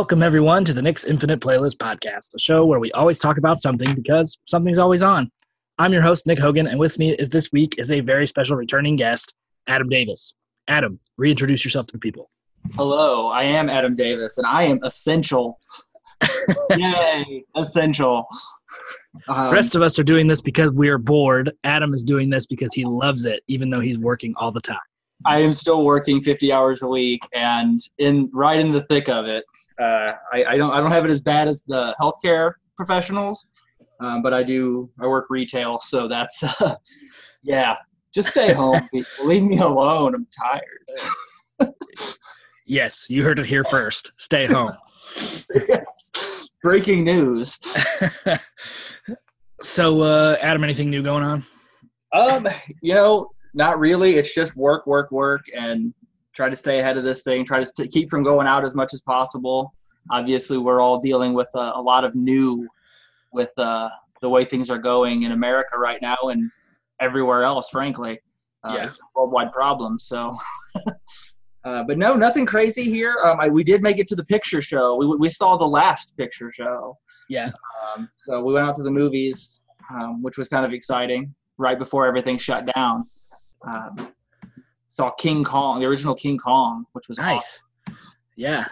Welcome, everyone, to the Nick's Infinite Playlist Podcast, a show where we always talk about something because something's always on. I'm your host, Nick Hogan, and with me is this week is a very special returning guest, Adam Davis. Adam, reintroduce yourself to the people. Hello, I am Adam Davis, and I am essential. Yay, essential. Um, the rest of us are doing this because we are bored. Adam is doing this because he loves it, even though he's working all the time. I am still working 50 hours a week, and in right in the thick of it. Uh, I, I don't I don't have it as bad as the healthcare professionals, um, but I do I work retail, so that's uh, yeah. Just stay home, people. Leave me alone. I'm tired. Yes, you heard it here first. Stay home. yes. Breaking news. so, uh, Adam, anything new going on? Um, you know, not really. It's just work, work, work, and try to stay ahead of this thing. Try to st- keep from going out as much as possible. Obviously, we're all dealing with uh, a lot of new with uh, the way things are going in America right now and everywhere else. Frankly, uh, Yeah. it's a worldwide problem. So. Uh, but no, nothing crazy here. Um, I, we did make it to the picture show. We, we saw the last picture show. Yeah. Um, so we went out to the movies, um, which was kind of exciting. Right before everything shut down, um, saw King Kong, the original King Kong, which was awesome. Nice. Yeah.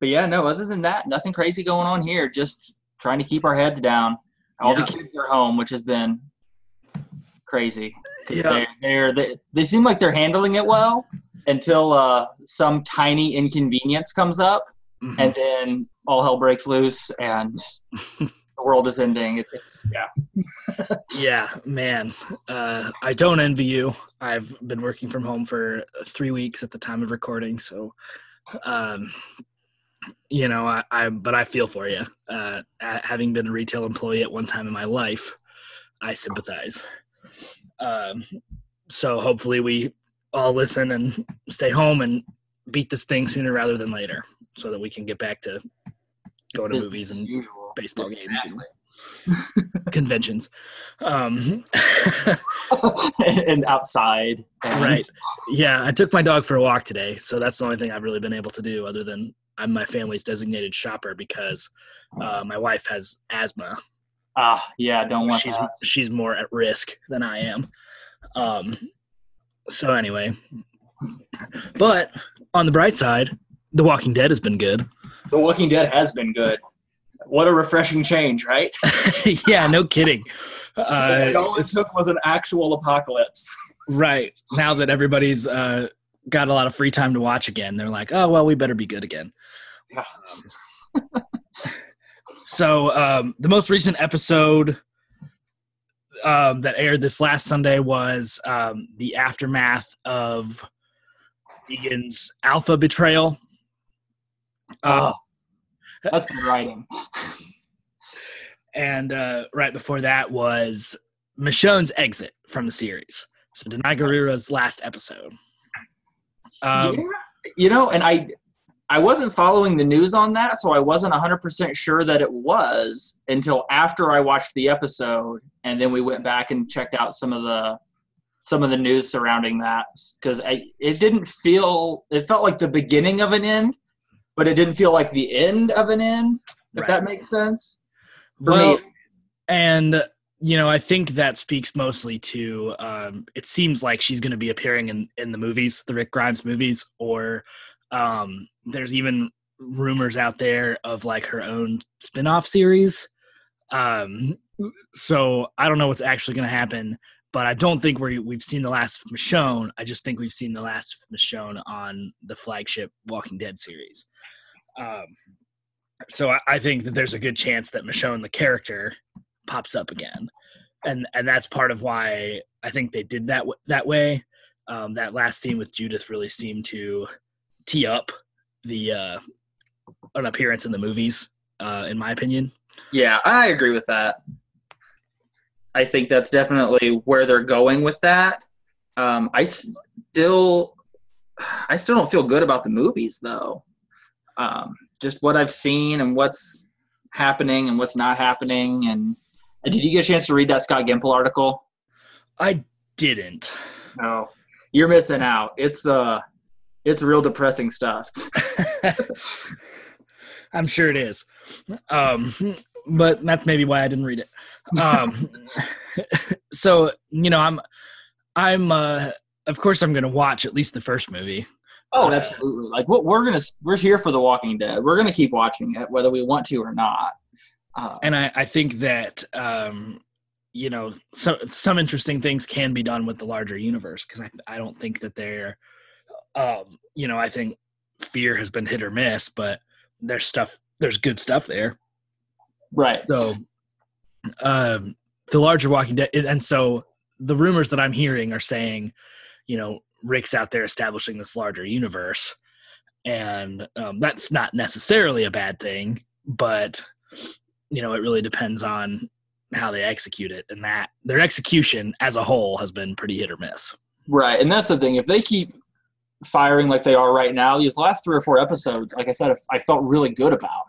But yeah, no. Other than that, nothing crazy going on here. Just trying to keep our heads down. All Yeah. the kids are home, which has been crazy. Yeah. They're, they're, they, they seem like they're handling it well until uh, some tiny inconvenience comes up, Mhm. and then all hell breaks loose, and the world is ending. It, it's yeah. Yeah, man. Uh, I don't envy you. I've been working from home for three weeks at the time of recording, so um, you know, I, I but I feel for you. Uh, having been a retail employee at one time in my life, I sympathize. Um, so hopefully we all listen and stay home and beat this thing sooner rather than later, so that we can get back to going to movies and usual. baseball games and conventions. Um, and outside. and- right. Yeah, I took my dog for a walk today, so that's the only thing I've really been able to do, other than I'm my family's designated shopper because uh, my wife has asthma. Ah, yeah. Don't want She's that. she's more at risk than I am. Um, so anyway, but on the bright side, The Walking Dead has been good. The Walking Dead has been good. What a refreshing change, right? yeah, no kidding. Uh, all it took was an actual apocalypse. Right. Now that everybody's uh, got a lot of free time to watch again, they're like, oh, well, we better be good again. Yeah. So, um, the most recent episode um, that aired this last Sunday was um, the aftermath of Negan's Alpha betrayal. Uh, Oh, that's good writing. and uh, right before that was Michonne's exit from the series. So, Danai Gurira's last episode. Um, yeah. You know, and I I wasn't following the news on that, so I wasn't 100% sure that it was until after I watched the episode and then we went back and checked out some of the some of the news surrounding that cuz it didn't feel it felt like the beginning of an end, but it didn't feel like the end of an end, if Right. that makes sense. For well, me, and you know, I think that speaks mostly to um, it seems like she's going to be appearing in in the movies, the Rick Grimes movies, or um, there's even rumors out there of like her own spin-off series. Um, so I don't know what's actually going to happen, but I don't think we we've seen the last Michonne. I just think we've seen the last Michonne on the flagship Walking Dead series. Um, so I, I think that there's a good chance that Michonne, the character, pops up again, and and that's part of why I think they did that w- that way. Um, that last scene with Judith really seemed to tee up the uh, an appearance in the movies, uh, in my opinion. Yeah, I agree with that. I think that's definitely where they're going with that. Um, I still, I still don't feel good about the movies though. Um, just what I've seen and what's happening and what's not happening. And, and did you get a chance to read that Scott Gimple article? I didn't. No, you're missing out. It's uh, it's real depressing stuff. I'm sure it is. Um, but that's maybe why I didn't read it. Um, so you know, I'm, I'm, uh, of course, I'm going to watch at least the first movie. Oh, Uh, absolutely! Like what we're gonna we're here for The Walking Dead. We're gonna keep watching it whether we want to or not. Uh, and I, I think that um, you know some some interesting things can be done with the larger universe because I I don't think that they're um, you know I think fear has been hit or miss, but there's stuff there's good stuff there. Right. So um, the larger Walking Dead, and so the rumors that I'm hearing are saying, you know, Rick's out there establishing this larger universe, and um, that's not necessarily a bad thing, but you know, it really depends on how they execute it, and that their execution as a whole has been pretty hit or miss. Right, and that's the thing. If they keep firing like they are right now, these last three or four episodes, like I said, I felt really good about.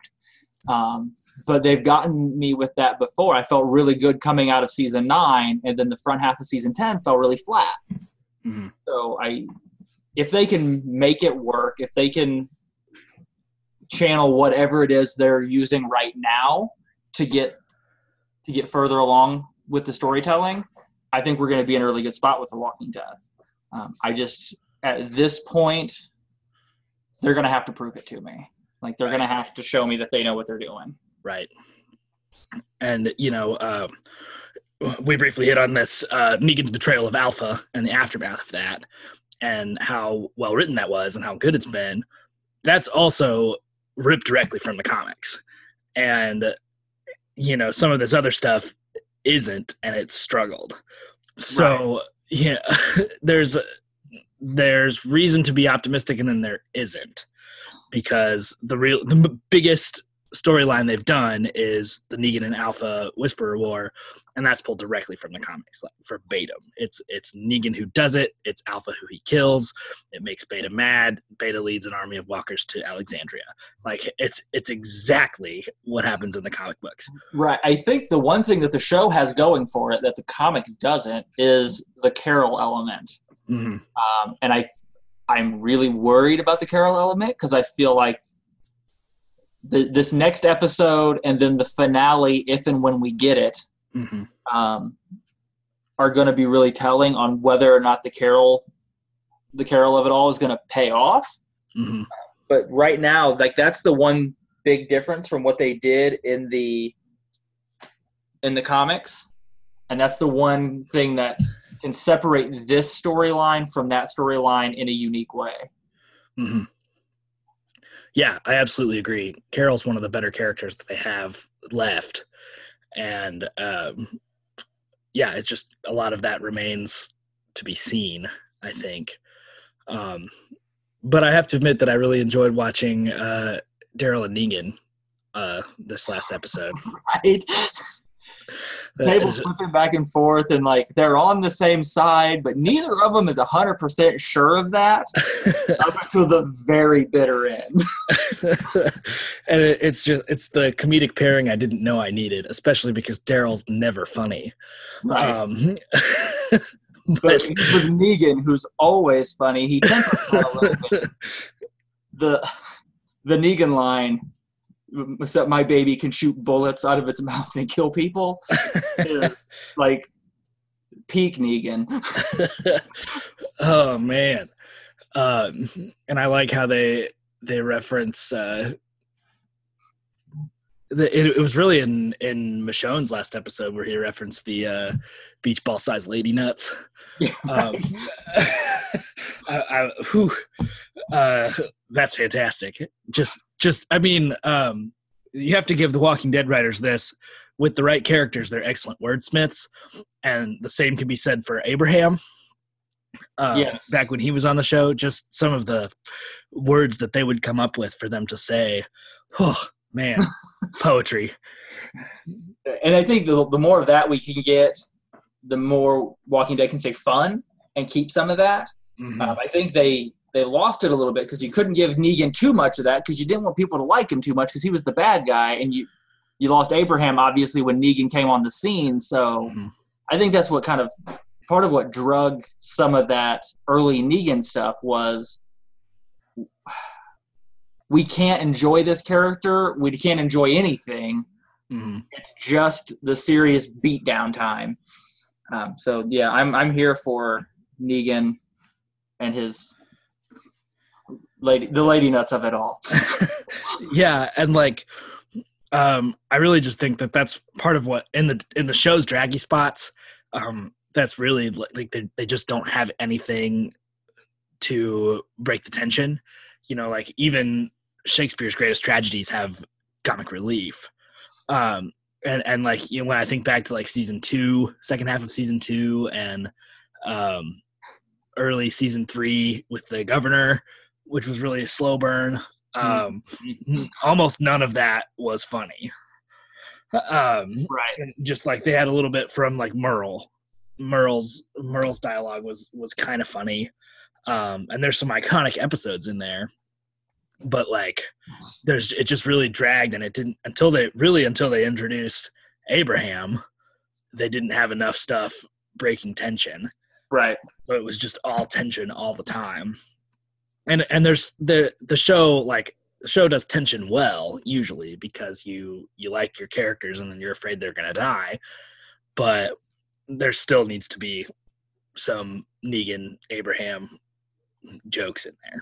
Um, but they've gotten me with that before. I felt really good coming out of season nine, and then the front half of season ten felt really flat. Mhm. So I, if they can make it work, if they can channel whatever it is they're using right now to get to get further along with the storytelling, I think we're going to be in a really good spot with The Walking Dead. Um, I just at this point, they're going to have to prove it to me. Like they're going to have to show me that they know what they're doing. Right. And, you know, uh, we briefly hit on this uh, Negan's betrayal of Alpha and the aftermath of that, and how well written that was and how good it's been. That's also ripped directly from the comics. And, you know, some of this other stuff isn't, and it's struggled. So, yeah, there's there's reason to be optimistic and then there isn't because the real the biggest storyline they've done is the Negan and Alpha Whisperer War, and that's pulled directly from the comics, like verbatim. It's it's Negan who does it. It's Alpha who he kills. It makes Beta mad. Beta leads an army of walkers to Alexandria. Like it's it's exactly what happens in the comic books. Right. I think the one thing that the show has going for it that the comic doesn't is the Carol element. hmm Um, and I, I'm really worried about the Carol element because I feel like the, this next episode and then the finale, if and when we get it, hmm um, are going to be really telling on whether or not the Carol, the Carol of it all, is going to pay off. hmm But right now, like that's the one big difference from what they did in the in the comics, and that's the one thing that can separate this storyline from that storyline in a unique way. hmm Yeah, I absolutely agree. Carol's one of the better characters that they have left, and um, yeah, it's just a lot of that remains to be seen. I think, um, but I have to admit that I really enjoyed watching uh, Daryl and Negan uh, this last episode. right? Uh, Tables flipping back and forth, and like they're on the same side, but neither of them is hundred percent sure of that up until the very bitter end. and it, it's just it's the comedic pairing I didn't know I needed, especially because Daryl's never funny. Right. Um, but but with Negan, who's always funny, he tempers that a little bit. The the Negan line, except my baby can shoot bullets out of its mouth and kill people, is like peak Negan. oh man, um, and I like how they they reference. Uh, the, it, it was really in in Michonne's last episode where he referenced the uh, beach ball size lady nuts. Um, I, I, whew, uh, that's fantastic. Just, just, I mean, um, you have to give the Walking Dead writers this. With the right characters, they're excellent wordsmiths, and the same can be said for Abraham. Uh, Yes. Back when he was on the show, just some of the words that they would come up with for them to say, "Oh man, poetry." and I think the, the more of that we can get, the more Walking Dead can say fun and keep some of that. Mhm. Um, I think they they lost it a little bit because you couldn't give Negan too much of that because you didn't want people to like him too much because he was the bad guy, and you you lost Abraham obviously when Negan came on the scene. So Mhm. I think that's what kind of part of what drug some of that early Negan stuff was we can't enjoy this character. We can't enjoy anything. hmm It's just the serious beatdown time. Um, so yeah, I'm I'm here for Negan and his lady, the lady nuts of it all. yeah and like um i really just think that that's part of what in the in the show's draggy spots um that's really like they, they just don't have anything to break the tension you know like even shakespeare's greatest tragedies have comic relief um and and like you know when i think back to like season two second half of season two and um early season three with the governor which was really a slow burn. Um n- almost none of that was funny. Um Right. just like they had a little bit from like merle. Merle's merle's dialogue was was kind of funny. Um and there's some iconic episodes in there. But like there's it just really dragged and it didn't until they really until they introduced abraham they didn't have enough stuff breaking tension. Right. so it was just all tension all the time and and there's the the show like the show does tension well usually because you you like your characters and then you're afraid they're gonna die but there still needs to be some negan abraham jokes in there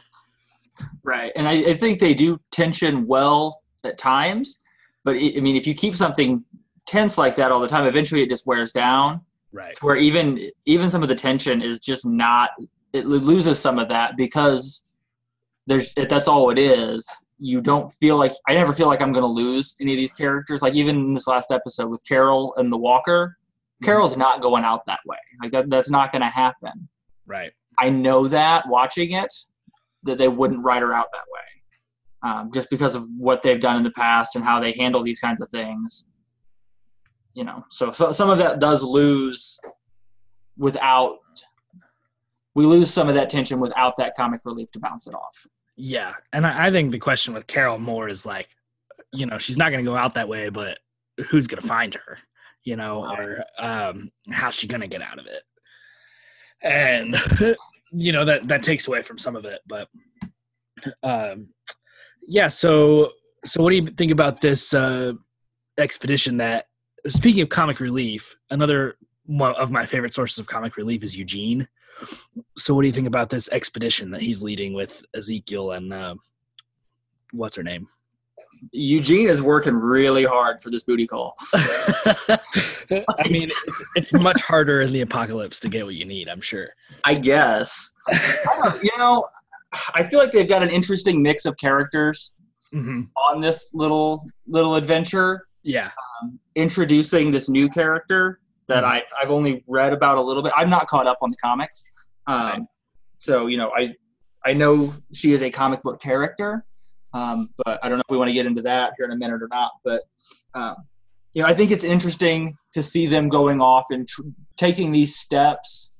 Right. And I, I think they do tension well at times, but I I mean, if you keep something tense like that all the time, eventually it just wears down. right to where even even some of the tension is just not it loses some of that because there's if that's all it is you don't feel like i never feel like i'm going to lose any of these characters. Like even in this last episode with carol and the walker carol's not going out that way. Like that, that's not going to happen. Right. I know that watching it that they wouldn't write her out that way um, just because of what they've done in the past and how they handle these kinds of things. You know so, so some of that does lose without we lose some of that tension without that comic relief to bounce it off. Yeah and I, I think the question with carol Moore is like you know she's not gonna go out that way but who's gonna find her you know or um how's she gonna get out of it? And you know that that takes away from some of it but um yeah so so what do you think about this uh expedition that speaking of comic relief another one of my favorite sources of comic relief is eugene so what do you think about this expedition that he's leading with ezekiel and uh, what's her name? Eugene is working really hard for this booty call. I mean it's, it's much harder in the apocalypse to get what you need i'm sure. I guess. You know i feel like they've got an interesting mix of characters hmm on this little little adventure yeah. um, introducing this new character that Mhm. I, I've only read about a little bit. I'm not caught up on the comics. Um, Right. So, you know, I, I know she is a comic book character, um, but I don't know if we want to get into that here in a minute or not. But, um, you know, I think it's interesting to see them going off and tr- taking these steps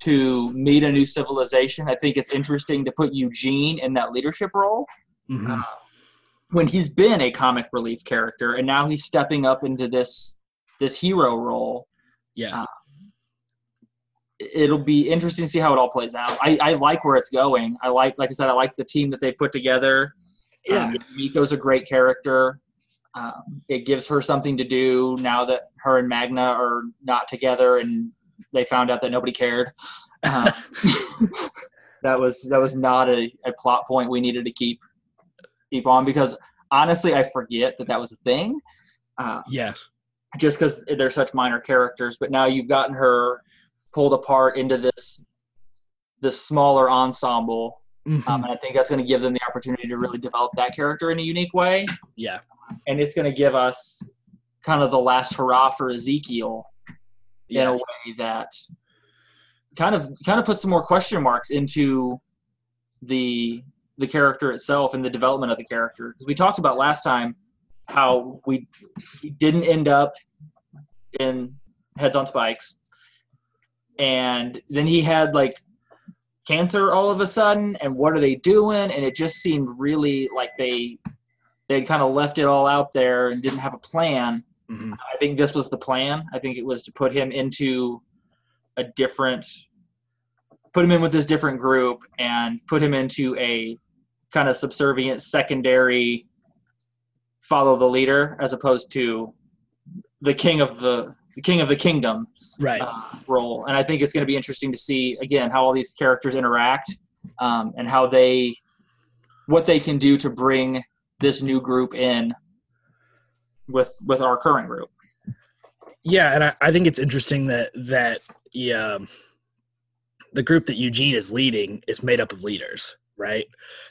to meet a new civilization. I think it's interesting to put Eugene in that leadership role Mhm. uh, when he's been a comic relief character and now he's stepping up into this this hero role yeah. Uh, it'll be interesting to see how it all plays out. I, I like where it's going. I like like i said i like the team that they put together. Yeah. Um, miko's a great character. Um, it gives her something to do now that her and magna are not together and they found out that nobody cared. Um, that was that was not a, a plot point we needed to keep keep on because honestly i forget that that was a thing. Uh, yeah just because they're such minor characters but now you've gotten her pulled apart into this this smaller ensemble. Mhm. um, and i think that's going to give them the opportunity to really develop that character in a unique way. Yeah. And it's going to give us kind of the last hurrah for ezekiel in a way that kind of kind of puts some more question marks into the the character itself and the development of the character. Because we talked about last time how we, didn't end up in heads on spikes and then he had like cancer all of a sudden and what are they doing and it just seemed really like they they kind of left it all out there and didn't have a plan Mhm. I think this was the plan. I think it was to put him into a different, put him in with this different group and put him into a kind of subservient secondary follow the leader as opposed to the king of the the king of the kingdom right. uh, role. And i think it's going to be interesting to see again how all these characters interact um, and how they what they can do to bring this new group in with with our current group. Yeah and i, I think it's interesting that that yeah, um, the group that eugene is leading is made up of leaders right?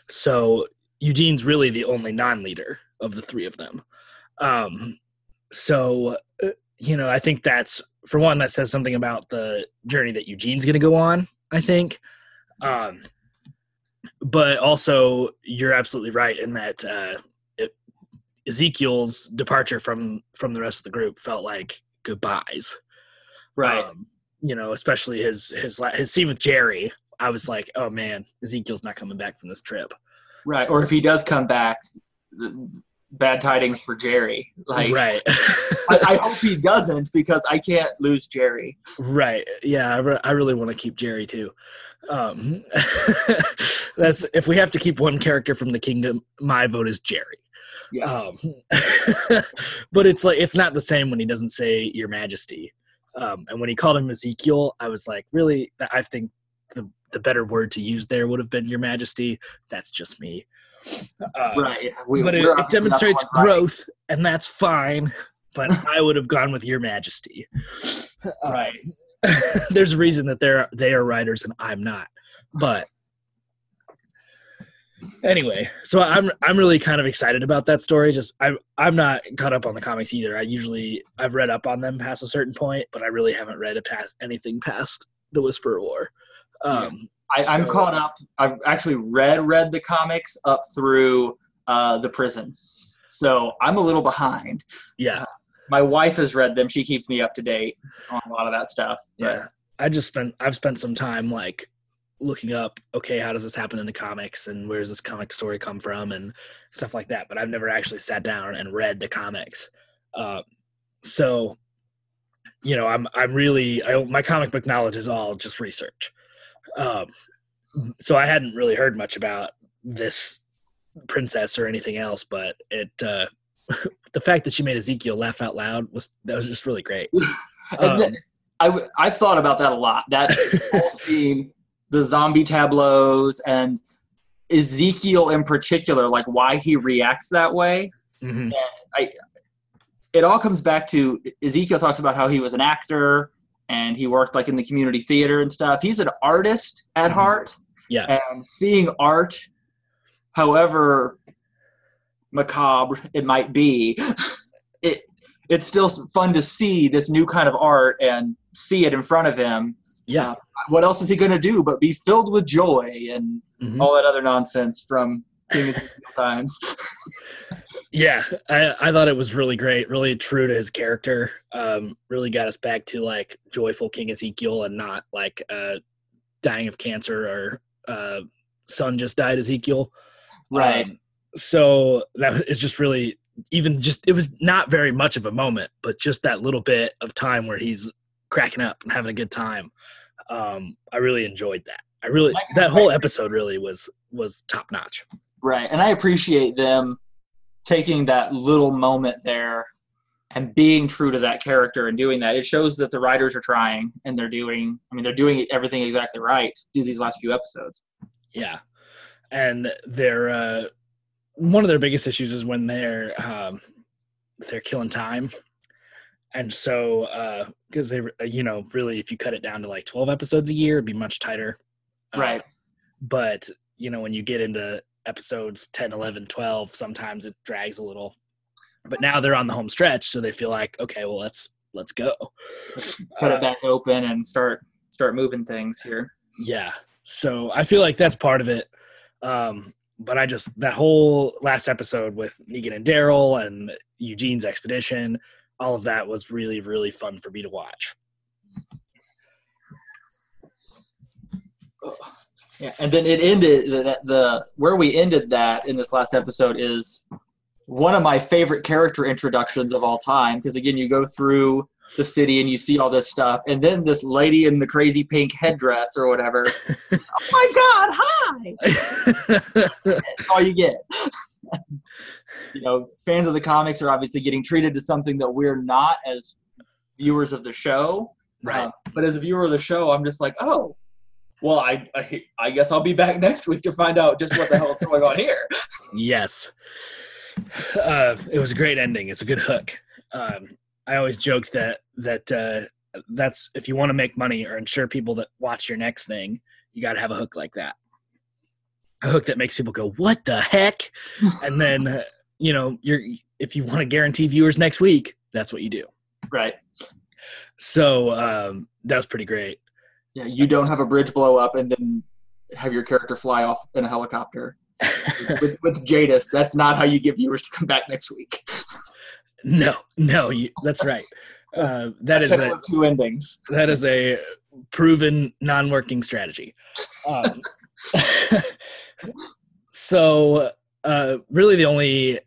So eugene's really the only non-leader of the three of them. Um so uh, you know i think that's for one that says something about the journey that eugene's going to go on i think. Um but also you're absolutely right in that uh it, ezekiel's departure from from the rest of the group felt like goodbyes. Right. Um, you know especially his his his scene with jerry i was like oh man ezekiel's not coming back from this trip. Right or if he does come back bad tidings for jerry. Like right. I, I hope he doesn't because i can't lose jerry. Right. Yeah I, re- I really want to keep jerry too. Um that's if we have to keep one character from the kingdom my vote is jerry. Yes. Um but it's like it's not the same when he doesn't say your majesty. Um and when he called him ezekiel i was like really? I think the the better word to use there would have been your majesty. That's just me uh, right we, but it, it obviously not the demonstrates growth and that's fine but i would have gone with your majesty. Uh, right. There's a reason that they're they are writers and i'm not but anyway so i'm i'm really kind of excited about that story just i'm i'm not caught up on the comics either. I usually i've read up on them past a certain point but i really haven't read it past anything past the whisper war. Um I, I'm So- caught up. I've actually read read the comics up through uh, the prison, so I'm a little behind. yeah My wife has read them. She keeps me up to date on a lot of that stuff. but- yeah i just spent i've spent some time like looking up okay how does this happen in the comics and where does this comic story come from and stuff like that but i've never actually sat down and read the comics uh, so you know i'm i'm really I, my comic book knowledge is all just research um, so i hadn't really heard much about this princess or anything else but it uh the fact that she made ezekiel laugh out loud was that was just really great Um, I w- I've thought about that a lot. That whole scene, the zombie tableaus, and Ezekiel in particular, like why he reacts that way. mhm. It all comes back to Ezekiel talks about how he was an actor and he worked like in the community theater and stuff. He's an artist at Mhm. heart. Yeah. And seeing art, however macabre it might be, it it's still fun to see this new kind of art and see it in front of him. yeah Uh, what else is he going to do but be filled with joy and Mhm. all that other nonsense from King Ezekiel times? Yeah, I, I thought it was really great, really true to his character. Um, really got us back to like joyful King Ezekiel and not like uh, dying of cancer or uh, son just died Ezekiel. Right. Um, so that is just really even just it was not very much of a moment, but just that little bit of time where he's cracking up and having a good time. Um, I really enjoyed that. I really that whole episode really was was top notch. Right. And I appreciate them taking that little moment there and being true to that character and doing that. It shows that the writers are trying and they're doing, I mean, they're doing everything exactly right through these last few episodes. Yeah, and they're uh, one of their biggest issues is when they're um, they're killing time, and so uh because they you know really if you cut it down to like twelve episodes a year, it'd be much tighter. Uh, Right. but you know when you get into episodes 10 11 12 sometimes it drags a little. But now they're on the home stretch so they feel like okay well let's let's go. Cut Uh, it back open and start start moving things here. yeah. So i feel like that's part of it. Um but i just that whole last episode with negan and daryl and eugene's expedition all of that was really really fun for me to watch Yeah, and then it ended the, the where we ended that in this last episode is one of my favorite character introductions of all time because again you go through the city and you see all this stuff, and then this lady in the crazy pink headdress or whatever. oh my God! Hi. That's all you get. you know, fans of the comics are obviously getting treated to something that we're not as viewers of the show. right. Uh, but as a viewer of the show, I'm just like, oh, well, I, I I guess I'll be back next week to find out just what the hell is going on here. Yes. Uh, it was a great ending. It's a good hook. Um, I always joked that that uh, that's if you want to make money or ensure people that watch your next thing, you got to have a hook like that. A hook that makes people go, "What the heck?" and then uh, you know, you're if you want to guarantee viewers next week, that's what you do. Right. So um, that was pretty great. Yeah, you don't have a bridge blow up and then have your character fly off in a helicopter. with, with Jadis, that's not how you get viewers to come back next week. No, no, you, that's right. Uh, that is a two endings. that is a proven non-working strategy. Um, so, uh, really, the only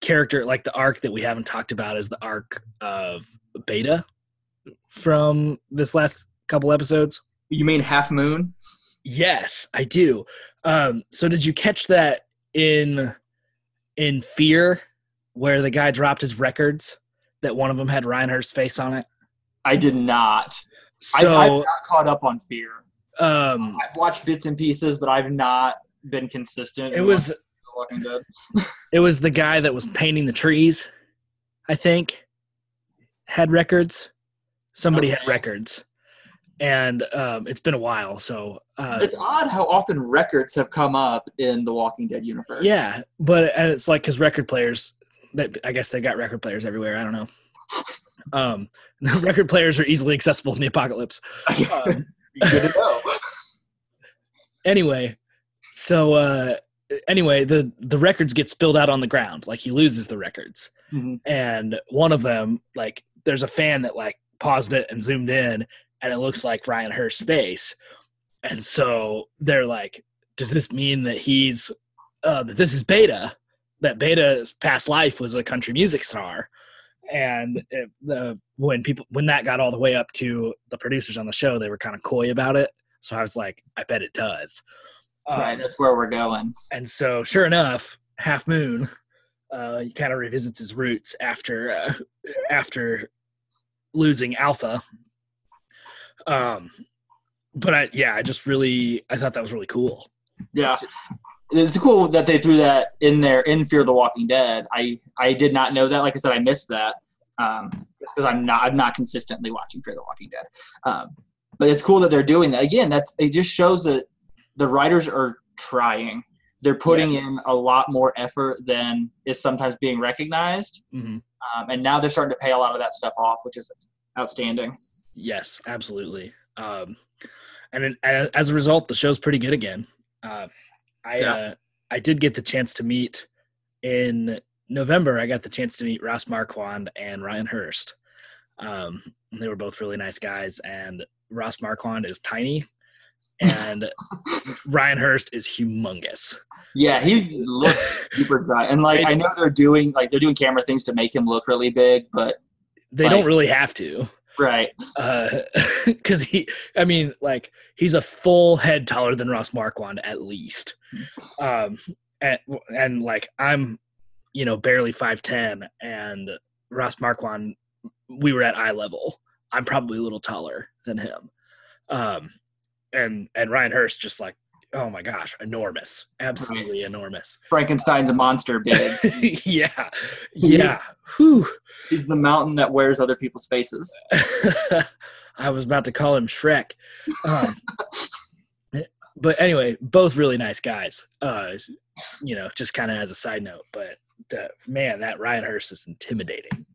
character like the arc that we haven't talked about is the arc of Beta from this last couple episodes. You mean Half Moon? Yes, I do. Um, so, did you catch that in in Fear, where the guy dropped his records? That one of them had Ryan Hurst's face on it. I did not. I, So, I'm not caught up on Fear. um, I've watched bits and pieces, but I've not been consistent. it was Walking Dead. It was the guy that was painting the trees, I think, had records. Somebody had records, and um, it's been a while. So uh, It's odd how often records have come up in the Walking Dead universe. yeah, but and it's like because record players, that I guess they got record players everywhere. I don't know. Um, record players are easily accessible in the apocalypse. Um, Good to know. anyway, so uh, anyway, the the records get spilled out on the ground. Like he loses the records. Mhm. and one of them like there's a fan that like paused it and zoomed in and it looks like ryan hurst's face and so they're like does this mean that he's uh that this is beta that beta's past life was a country music star and it, the when people when that got all the way up to the producers on the show they were kind of coy about it so i was like i bet it does Um, right, that's where we're going. and so, sure enough, Half Moon, uh, he kind of revisits his roots after uh, after losing Alpha. Um, but I, yeah, I just really, I thought that was really cool. Yeah. It's cool that they threw that in there in Fear of the Walking Dead. I, I did not know that. Like I said, I missed that. Um, just because I'm not I'm not consistently watching Fear the Walking Dead. Um, but it's cool that they're doing that. Again, that's it just shows that the writers are trying. They're putting Yes. in a lot more effort than is sometimes being recognized. hmm Um, and now they're starting to pay a lot of that stuff off, which is outstanding. Yes, absolutely. Um, and as a result, the show's pretty good again. Uh, I Yeah. uh, I did get the chance to meet in November. I got the chance to meet Ross Marquand and Ryan Hurst. Um, they were both really nice guys, and Ross Marquand is tiny, and Ryan Hurst is humongous. Yeah, he looks super giant, and like I know they're doing like they're doing camera things to make him look really big, but They Like- don't really have to. Right, because he i mean like he's a full head taller than ross marquand at least. Um and, and like i'm you know barely 510 and ross marquand we were at eye level. I'm probably a little taller than him. Um and and ryan hurst just like oh my gosh enormous absolutely enormous Frankenstein's a monster big. yeah yeah Whew. He's the mountain that wears other people's faces. I was about to call him Shrek. Um, but anyway, both really nice guys. Uh, you know, just kind of as a side note. But the, man, that Ryan Hurst is intimidating.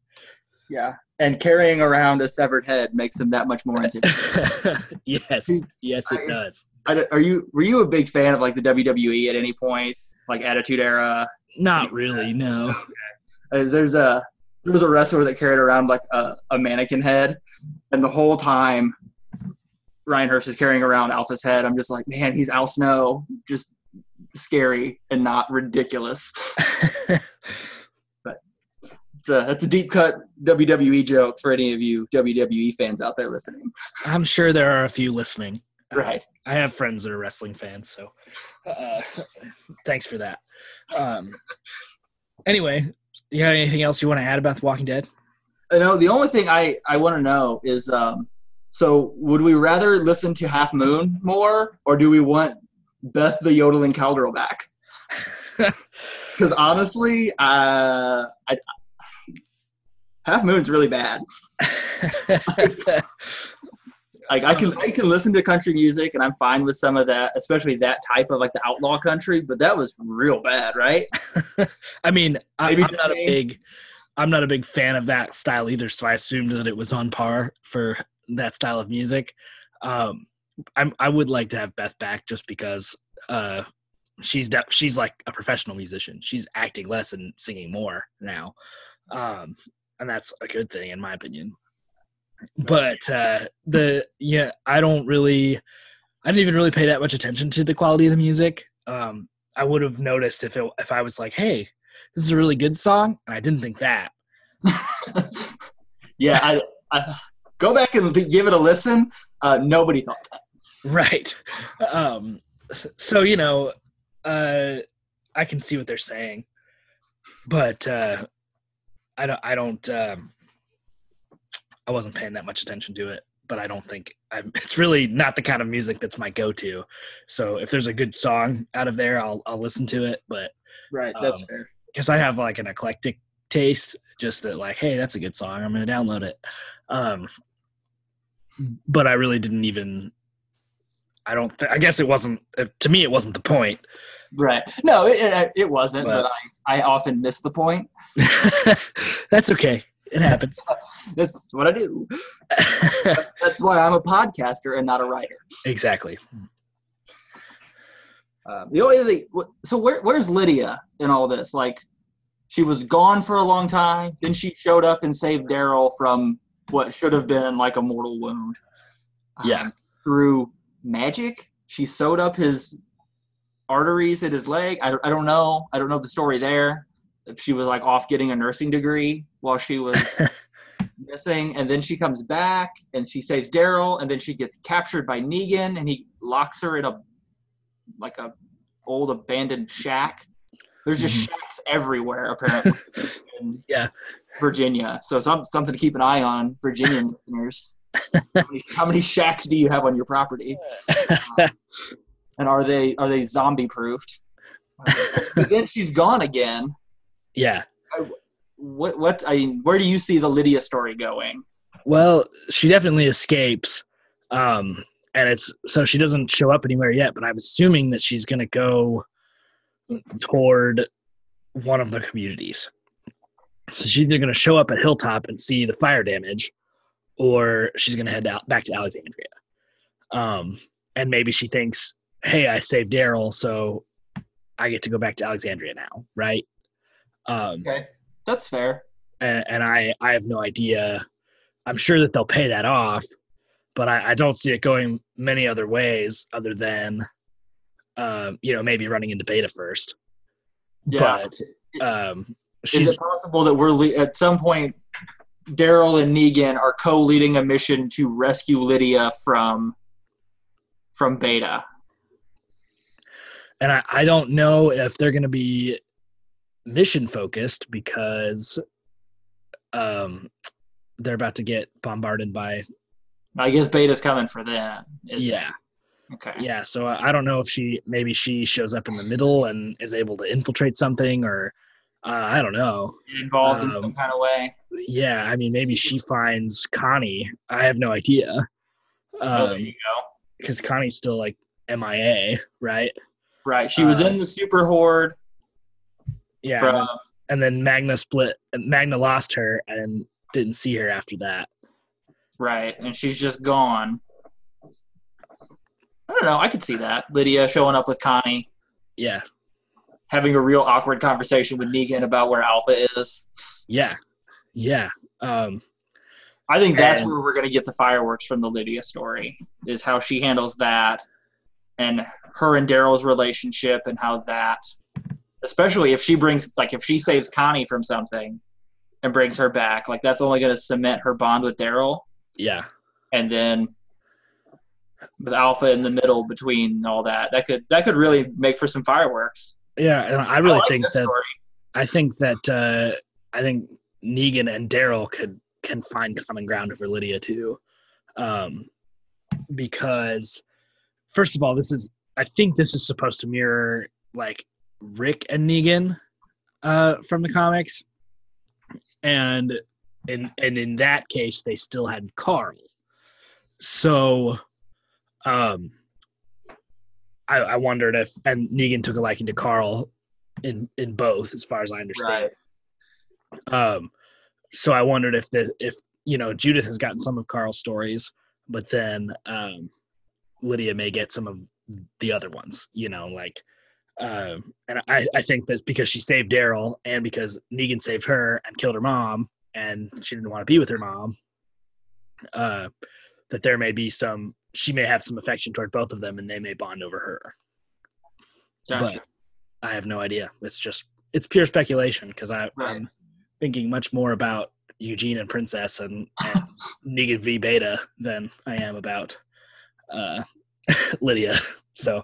Yeah, and carrying around a severed head makes him that much more intimidating. yes, yes, it does. I don't- Are you were you a big fan of like the WWE at any point, like Attitude Era? Not really, no. Uh, There's a there was a wrestler that carried around like a, a mannequin head, and the whole time Ryan Hurst is carrying around Alpha's head. I'm just like, man, he's Al Snow, just scary and not ridiculous. It's a, that's a deep cut WWE joke for any of you WWE fans out there listening. I'm sure there are a few listening. Right. I have friends that are wrestling fans, so uh, thanks for that. Um, anyway, you got anything else you want to add about The Walking Dead? I know the only thing I, I want to know is um, so would we rather listen to Half Moon more or do we want Beth the yodeling cowgirl back? Because honestly, uh, I, Half Moon's really bad. Like I can I can listen to country music and I'm fine with some of that, especially that type of like the outlaw country. But that was real bad, right? I mean, I, I'm not a big, I'm not a big fan of that style either. So I assumed that it was on par for that style of music. Um, I'm, I would like to have Beth back just because uh, she's de- she's like a professional musician. She's acting less and singing more now, um, and that's a good thing in my opinion. But uh, the yeah, I don't really, I didn't even really pay that much attention to the quality of the music. Um, I would have noticed if it if I was like, hey, this is a really good song, and I didn't think that. yeah, I, I go back and give it a listen. Uh, nobody thought that. Right. Um, so you know, uh, I can see what they're saying, but uh, I don't. I don't. Um, I wasn't paying that much attention to it, but I don't think I'm. It's really not the kind of music that's my go-to. So if there's a good song out of there, I'll I'll listen to it. But Right, that's fair. because I have like an eclectic taste, just that like, hey, that's a good song. I'm gonna download it. Um, but I really didn't even. I don't. Th- I guess it wasn't. uh, To me, it wasn't the point. Right. No, it, it, it wasn't, But- but, I, I often miss the point. that's okay. It happens. That's what I do. That's why I'm a podcaster and not a writer. exactly. Uh, the only thing, so where, where's Lydia in all this? Like, she was gone for a long time. Then she showed up and saved Daryl from what should have been like a mortal wound. Um, Yeah. through magic, she sewed up his arteries in his leg. I, I don't know. I don't know the story there. If she was like off getting a nursing degree while she was missing, and then she comes back and she saves Daryl, and then she gets captured by Negan, and he locks her in a like a old abandoned shack. There's just Mhm. shacks everywhere apparently in Yeah. Virginia. So some, something to keep an eye on, Virginian listeners. How many, how many shacks do you have on your property? Um, and are they are they zombie proofed? then she's gone again. yeah. What what I mean, where do you see the Lydia story going? Well, she definitely escapes. Um, and it's so she doesn't show up anywhere yet, but I'm assuming that she's going to go toward one of the communities. So she's either going to show up at Hilltop and see the fire damage, or she's going to head out back to Alexandria. Um, and maybe she thinks, "Hey, I saved Daryl, so I get to go back to Alexandria now, right?" Um, Okay, that's fair. and, and I I have no idea. I'm sure that they'll pay that off, but I, I don't see it going many other ways other than, um, you know, maybe running into beta first. Yeah. But um, Is it possible that we're le- at some point Daryl and Negan are co-leading a mission to rescue Lydia from from Beta? and I, I don't know if they're going to be mission focused because um, they're about to get bombarded by I guess Beta's coming for them. isn't it? yeah Okay. yeah so I, don't know if she maybe she shows up in the middle and is able to infiltrate something or uh, I don't know Involved in Um, some kind of way. yeah, I mean, maybe she finds Connie. I have no idea. oh, there Um, you go. because Connie's still like MIA, right? Right. She was uh, in the Super Horde Yeah. from and then Magna split. Magna lost her and didn't see her after that. right, and she's just gone. I don't know. I could see that Lydia showing up with Connie, Yeah, having a real awkward conversation with Negan about where Alpha is. yeah, yeah. Um, I think that's And- where we're going to get the fireworks from the Lydia story, is how she handles that, and her and Daryl's relationship, and how that, especially if she brings, like, if she saves Connie from something, and brings her back. Like that's only going to cement her bond with Daryl, Yeah. and then with Alpha in the middle between all that, that could that could really make for some fireworks. Yeah, and I really like think that story. I think that uh, I think Negan and Daryl could can find common ground over Lydia too, um, because first of all, this is I think this is supposed to mirror like Rick and Negan uh, from the comics, and in and in that case, they still had Carl. So, um, I, I wondered if and Negan took a liking to Carl in in both, as far as I understand. Um, so I wondered if the if you know Judith has gotten some of Carl's stories, but then um, Lydia may get some of the other ones. You know, like, um, and I I think that because she saved Daryl and because Negan saved her and killed her mom, and she didn't want to be with her mom, uh, that there may be some she may have some affection toward both of them, and they may bond over her. Gotcha. But I have no idea. It's just it's pure speculation because Right. I'm thinking much more about Eugene and Princess and, and Negan v Beta than I am about uh, Lydia. So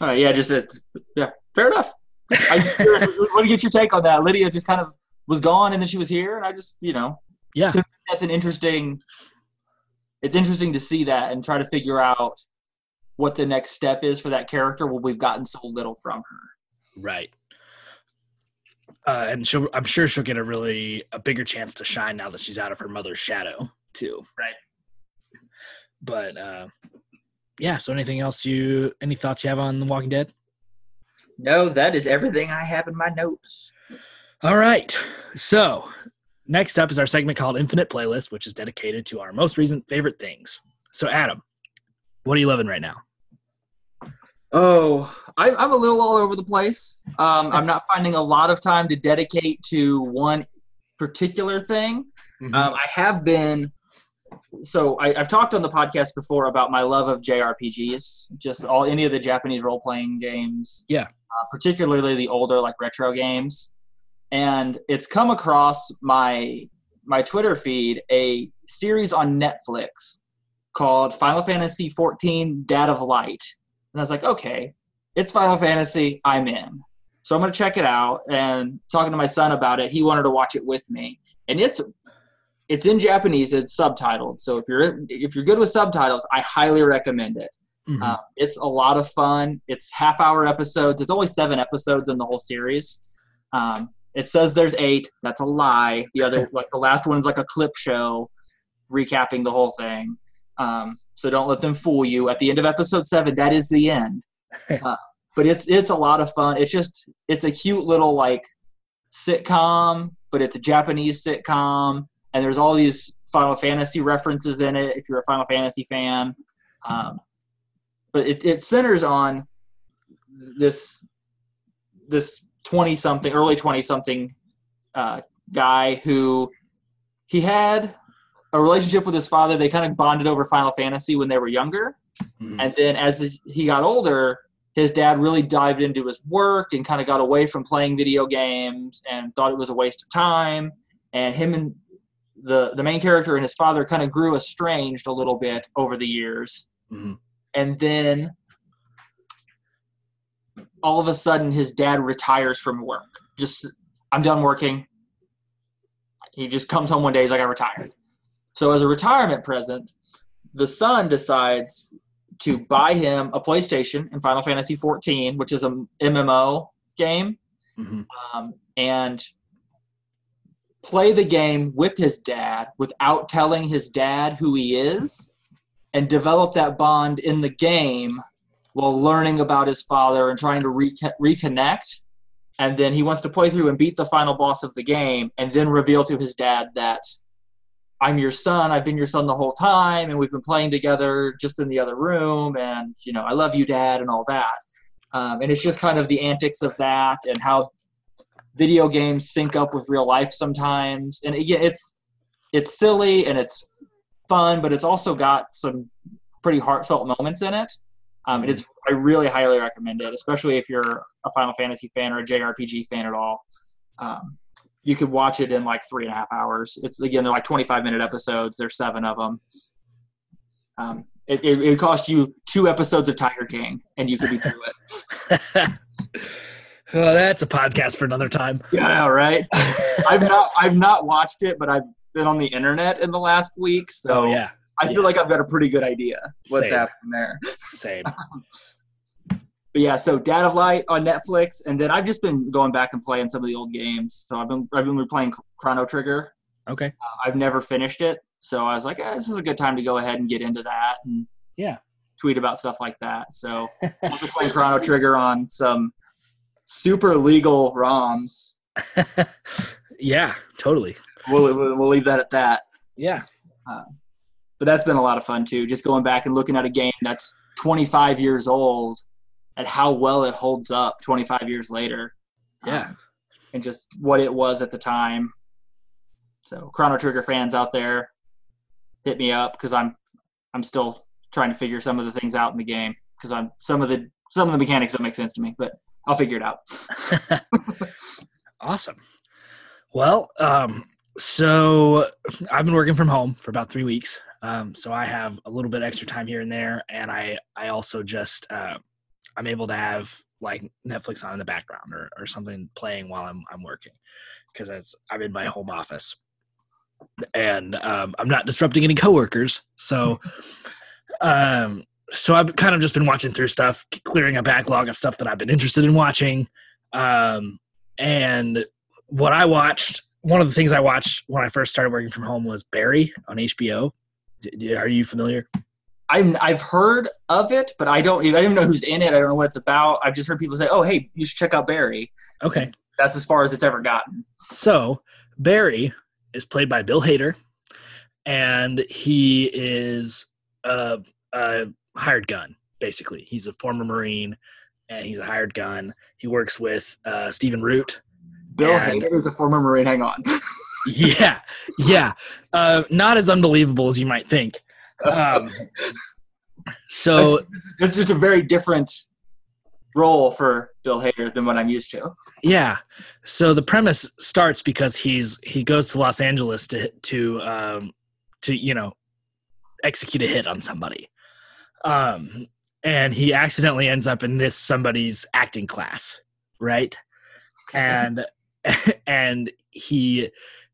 All right, yeah, just a, yeah, fair enough. I curious, want to get your take on that. Lydia just kind of was gone, and then she was here, and I just, you know, yeah, that's an interesting. It's interesting to see that and try to figure out what the next step is for that character when we've gotten so little from her. right. Uh, and she'll, I'm sure she'll get a really a bigger chance to shine now that she's out of her mother's shadow too. Right. But uh, yeah. So anything else you any thoughts you have on The Walking Dead? No, that is everything I have in my notes. All right. So, next up is our segment called Infinite Playlist, which is dedicated to our most recent favorite things. So, Adam, what are you loving right now? Oh, I, I'm a little all over the place. Um, I'm not finding a lot of time to dedicate to one particular thing. Mm-hmm. Um, I have been. So I, I've talked on the podcast before about my love of JRPGs, just all any of the Japanese role playing games. Yeah. Uh, particularly the older like retro games, and it's come across my my Twitter feed a series on Netflix called Final Fantasy XIV: Dad of Light, and I was like, okay, it's Final Fantasy, I'm in. So I'm gonna check it out. And talking to my son about it, he wanted to watch it with me, and it's it's in Japanese. It's subtitled. So if you're if you're good with subtitles, I highly recommend it. Mhm. Uh, it's a lot of fun. It's half hour episodes. There's only seven episodes in the whole series. Um, it says there's eight. That's a lie. The other, like the last one, is like a clip show recapping the whole thing. Um, so don't let them fool you. At the end of episode seven, that is the end. Uh, but it's it's a lot of fun. It's just it's a cute little like sitcom, but it's a Japanese sitcom, and there's all these Final Fantasy references in it. If you're a Final Fantasy fan, um, but it, it centers on this this 20 something early 20 something uh, guy who he had a relationship with his father they kind of bonded over final fantasy when they were younger Mhm. and then as he got older his dad really dived into his work and kind of got away from playing video games and thought it was a waste of time and him and the the main character and his father kind of grew estranged a little bit over the years. Mhm. and then all of a sudden his dad retires from work. Just i'm done working. He just comes home one day he's like i retired. So as a retirement present the son decides to buy him a playstation in final fantasy 14 which is a mmo game. Mhm. um, and play the game with his dad without telling his dad who he is and develop that bond in the game while learning about his father and trying to re- reconnect. And then he wants to play through and beat the final boss of the game and then reveal to his dad that i'm your son i've been your son the whole time and we've been playing together just in the other room and you know i love you dad and all that. Um, and it's just kind of the antics of that and how video games sync up with real life sometimes and again it's it's silly and it's fun but it's also got some pretty heartfelt moments in it um, and it's i really highly recommend it especially if you're a final fantasy fan or a jrpg fan at all um, you could watch it in like three and a half hours. It's again they're like 25 minute episodes. There's seven of them. Um, it, it, it cost you two episodes of Tiger King, and you could be through it. well, that's a podcast for another time. Yeah, right. I've not I've not watched it, but I've been on the internet in the last week, so oh yeah, I feel yeah. like I've got a pretty good idea what's Same. happening there. same. But yeah, so Dad of Light on Netflix, and then I've just been going back and playing some of the old games. So I've been I've been replaying Chrono Trigger. Okay. Uh, I've never finished it, so I was like, eh, this is a good time to go ahead and get into that and Yeah. tweet about stuff like that. So I'm playing Chrono Trigger on some super legal ROMs. yeah, totally. We'll, we'll leave that at that. Yeah. But that's been a lot of fun too. Just going back and looking at a game that's 25 years old, and how well it holds up 25 years later. Yeah. Um, and just what it was at the time. So Chrono Trigger fans out there, hit me up because I'm I'm still trying to figure some of the things out in the game because I'm some of the some of the mechanics don't make sense to me, but I'll figure it out. awesome. Well, um, so I've been working from home for about three weeks. Um, so I have a little bit extra time here and there, and I I also just uh, I'm able to have like Netflix on in the background or, or something playing while I'm I'm working because it's I'm in my home office and um, I'm not disrupting any coworkers. So um, so I've kind of just been watching through stuff, clearing a backlog of stuff that I've been interested in watching. Um, and what I watched, one of the things I watched when I first started working from home was Barry on HBO. Are you familiar? I'm I've heard of it, but I don't I don't even know who's in it. I don't know what it's about. I've just heard people say, "Oh, hey, you should check out Barry." Okay. That's as far as it's ever gotten. So Barry is played by Bill Hader, and he is a, a hired gun. Basically, he's a former Marine, and he's a hired gun. He works with uh, Stephen Root. Bill And- Hader is a former Marine. Hang on. Yeah, yeah, uh, not as unbelievable as you might think. Um, so it's just a very different role for Bill Hader than what I'm used to. Yeah. So the premise starts because he's he goes to Los Angeles to to um to you know execute a hit on somebody. Um and he accidentally ends up in this somebody's acting class, right? And and he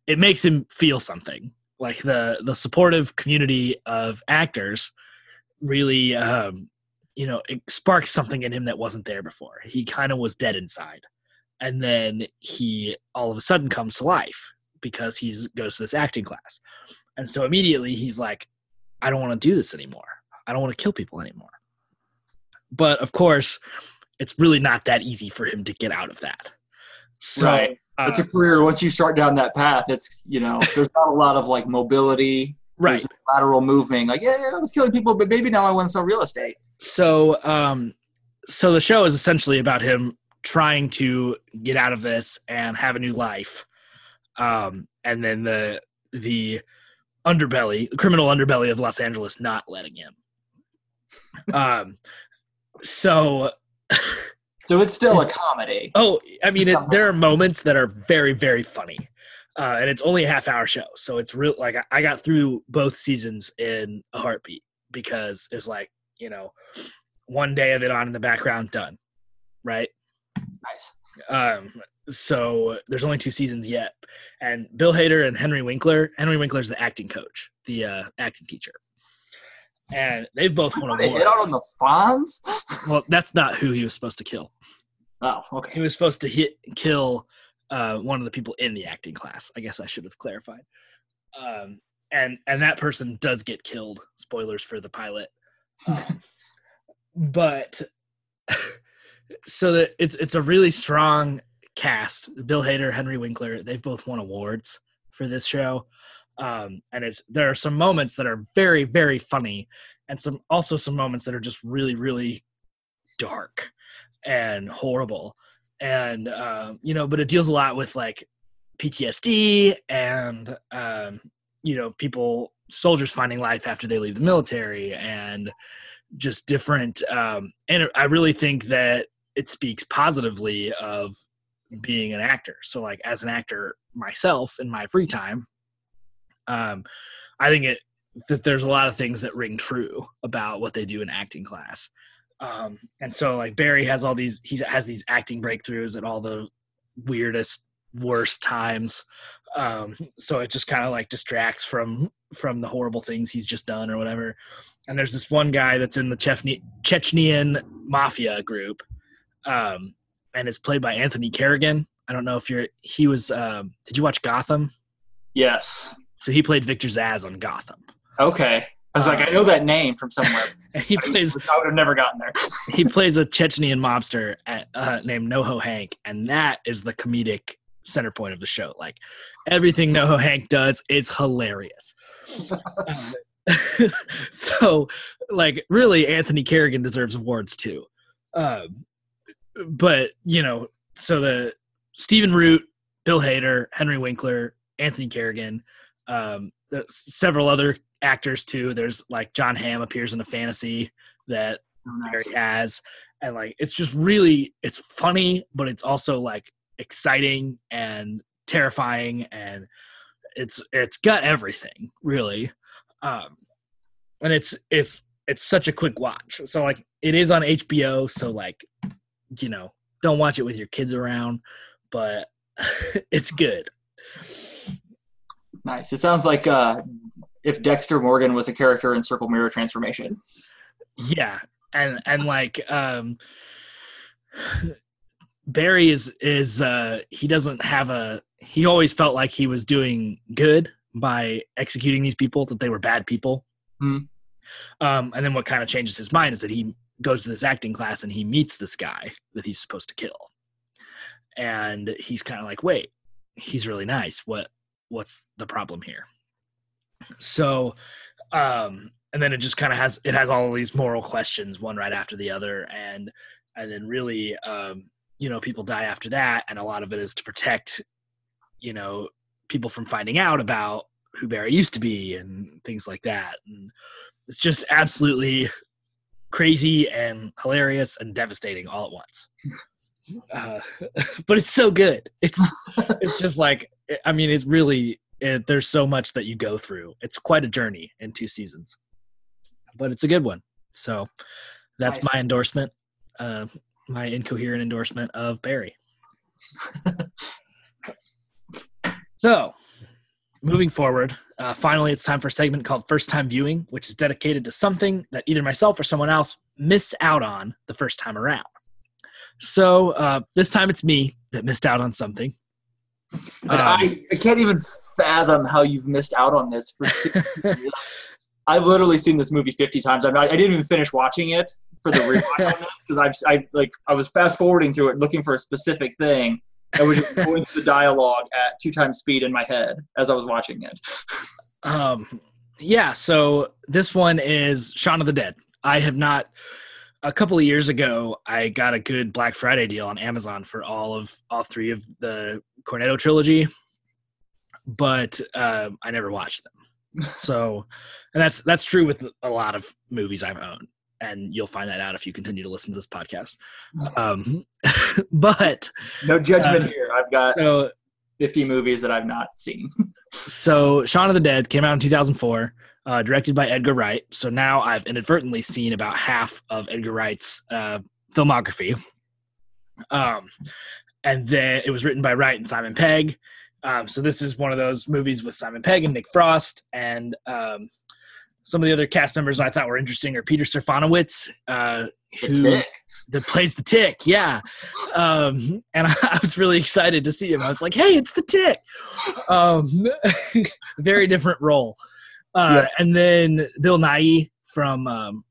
it makes him feel something. Like the the supportive community of actors really um you know, it sparks something in him that wasn't there before. He kind of was dead inside. And then he all of a sudden comes to life because he's goes to this acting class. And so immediately he's like, I don't want to do this anymore. I don't want to kill people anymore. But of course, it's really not that easy for him to get out of that. So, right. uh, It's a career. Once you start down that path, it's you know, there's not a lot of like mobility, right. there's lateral moving. Like, yeah, yeah, I was killing people, but maybe now I want to sell real estate. so um so the show is essentially about him trying to get out of this and have a new life um and then the the underbelly the criminal underbelly of los angeles not letting him um so So it's still a comedy. oh i mean it, there are moments that are very very funny. Uh and it's only a half hour show. So it's real like I- i got through both seasons in a heartbeat because it was like you know one day of it on in the background done. Right? Nice. um so there's only two seasons yet. And bill hader and henry winkler henry winkler's the acting coach the uh acting teacher and they've both won They hit out on awards the Fonz. well that's not who he was supposed to kill. Oh, okay. he was supposed to hit kill uh one of the people in the acting class. I guess i should have clarified. Um and and that person does get killed. Spoilers for the pilot. Um, but so that it's it's a really strong cast. Bill hader henry winkler they've both won awards for this show um and it's there are some moments that are very very funny and some also some moments that are just really really dark and horrible and um you know but it deals a lot with like ptsd and um you know people soldiers finding life after they leave the military and just different um and i really think that it speaks positively of being an actor. So like as an actor myself in my free time, um, I think it that there's a lot of things that ring true about what they do in acting class. Um, and so like Barry has all these he has these acting breakthroughs at all the weirdest worst times. Um, so it just kind of like distracts from from the horrible things he's just done or whatever. And there's this one guy that's in the Chechny, Chechnyan mafia group, um, and it's played by Anthony Carrigan. I don't know if you're. He was. Um, did you watch Gotham? Yes. So he played Victor Zsasz on Gotham. Okay. I was like, I know that name from somewhere. He plays. I would have never gotten there. he plays a Chechnyan mobster at, uh, named Noho Hank, and that is the comedic center point of the show. Like everything Noho Hank does is hilarious. Um, so, like, really, Anthony Carrigan deserves awards too. Um, but you know, so the Stephen Root, Bill Hader, Henry Winkler, Anthony Carrigan, um, there's several other actors too. There's like Jon Hamm appears in a fantasy that Oh, nice. Barry has, and like it's just really it's funny, but it's also like exciting and terrifying, and it's it's got everything really, um, and it's it's it's such a quick watch. So like it is on HBO, so like you know don't watch it with your kids around, but it's good. Nice. It sounds like uh, if Dexter Morgan was a character in Circle Mirror Transformation. Yeah, and and like um Barry is is uh he doesn't have a he always felt like he was doing good by executing these people that they were bad people. Hmm. Um and then what kind of changes his mind is that he goes to this acting class and he meets this guy that he's supposed to kill. And he's kind of like, "Wait, he's really nice. What what's the problem here?" So um and then it just kind of has it has all of these moral questions one right after the other and and then really um you know people die after that and a lot of it is to protect you know people from finding out about who barry used to be and things like that. And it's just absolutely crazy and hilarious and devastating all at once. Uh, but it's so good. It's it's just like i mean it's really it, there's so much that you go through it's quite a journey in two seasons but it's a good one. So that's Nice. my endorsement, uh, my incoherent endorsement of Barry. so moving forward, uh, finally, it's time for a segment called First Time Viewing, which is dedicated to something that either myself or someone else missed out on the first time around. So uh, this time it's me that missed out on something. And Um, I, I can't even fathom how you've missed out on this for 60 years. I've literally seen this movie 50 times. I'm not, I didn't even finish watching it for the rewatch on this because I've I like I was fast forwarding through it looking for a specific thing and was just going through the dialogue at two times speed in my head as I was watching it. Um, yeah, so this one is Shaun of the Dead. I have not. A couple of years ago, I got a good Black Friday deal on Amazon for all of all three of the Cornetto trilogy, but um, I never watched them. So, and that's that's true with a lot of movies I've owned, and you'll find that out if you continue to listen to this podcast. Um, but No judgment Uh, here. I've got so 50 movies that I've not seen. so Shaun of the Dead came out in 2004, uh, directed by Edgar Wright. So now I've inadvertently seen about half of Edgar Wright's uh, filmography. Um, and then it was written by Wright and Simon Pegg. Um, so this is one of those movies with Simon Pegg and Nick Frost, and um, some of the other cast members I thought were interesting are Peter Serafinowicz, uh, who that plays the Tick. Yeah, um, and I, I was really excited to see him. I was like, "Hey, it's the Tick!" Um, very different role. Uh, Yeah. And then Bill Nighy from, um,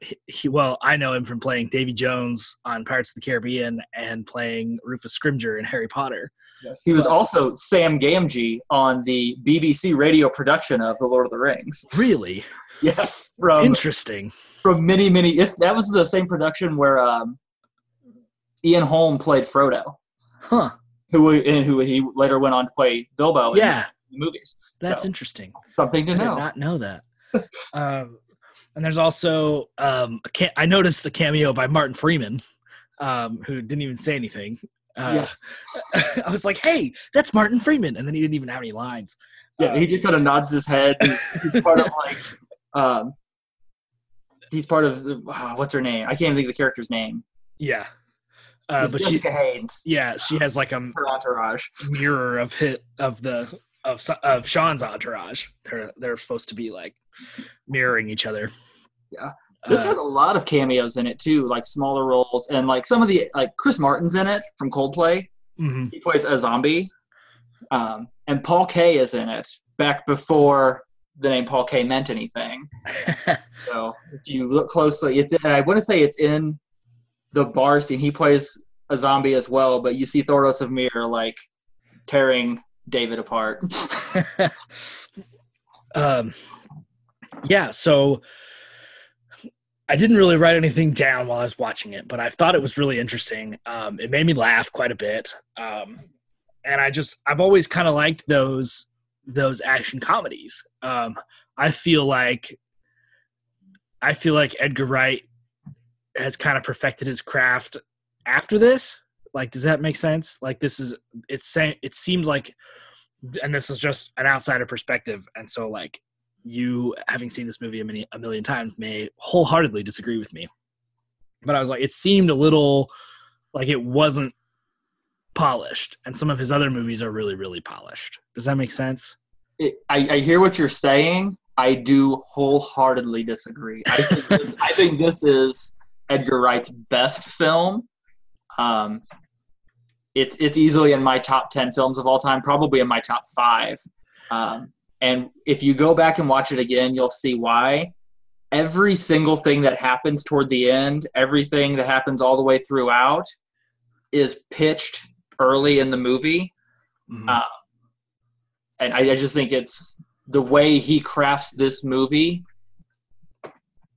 he, he- well, I know him from playing Davy Jones on Pirates of the Caribbean and playing Rufus Scrimgeour in Harry Potter. He was also Sam Gamgee on the BBC radio production of The Lord of the Rings. Really Yes, from interesting. from many many. It's, that was the same production where um, Ian Holm played Frodo, Huh? who and who he later went on to play Bilbo. in Yeah, the movies. that's So, interesting. something to I did know. not know that. um, and there's also um, a ca- I noticed a cameo by Martin Freeman, um, who didn't even say anything. Uh, yes. I was like, "Hey, that's Martin Freeman," and then he didn't even have any lines. Yeah, Uh, he just kind of nods his head. He's, he's part of like, um, he's part of the, ah, what's her name? I can't even think of the character's name. yeah, uh, but she, Jessica Hynes, yeah, she has like a her entourage. mirror of hit of the of of Shaun's entourage. They're they're supposed to be like mirroring each other. Yeah. This Uh, has a lot of cameos in it too, like smaller roles, and like some of the like Chris Martin's in it from Coldplay. mhm. He plays a zombie, um, and Paul Kaye is in it back before the name Paul Kaye meant anything. So if you look closely, it's and I want to say it's in the bar scene. He plays a zombie as well, but you see Thoros of Myr like tearing David apart. um, yeah, so I didn't really write anything down while I was watching it, but I thought it was really interesting. Um, it made me laugh quite a bit, um, and I just I've always kind of liked those those action comedies. Um, I feel like I feel like Edgar Wright has kind of perfected his craft after this. Like, does that make sense? Like, this is it's saying it seems like, and this is just an outsider perspective, and so like you having seen this movie a, many, a million times may wholeheartedly disagree with me. But I was like, it seemed a little like it wasn't polished, and some of his other movies are really, really polished. Does that make sense? it, I, I hear what you're saying. I do wholeheartedly disagree. I think this, I think this is Edgar Wright's best film. Um, it's it's easily in my top ten films of all time, probably in my top five. Um, and if you go back and watch it again, you'll see why. Every single thing that happens toward the end, everything that happens all the way throughout, is pitched early in the movie Mhm. Uh, and I, I just think it's the way he crafts this movie.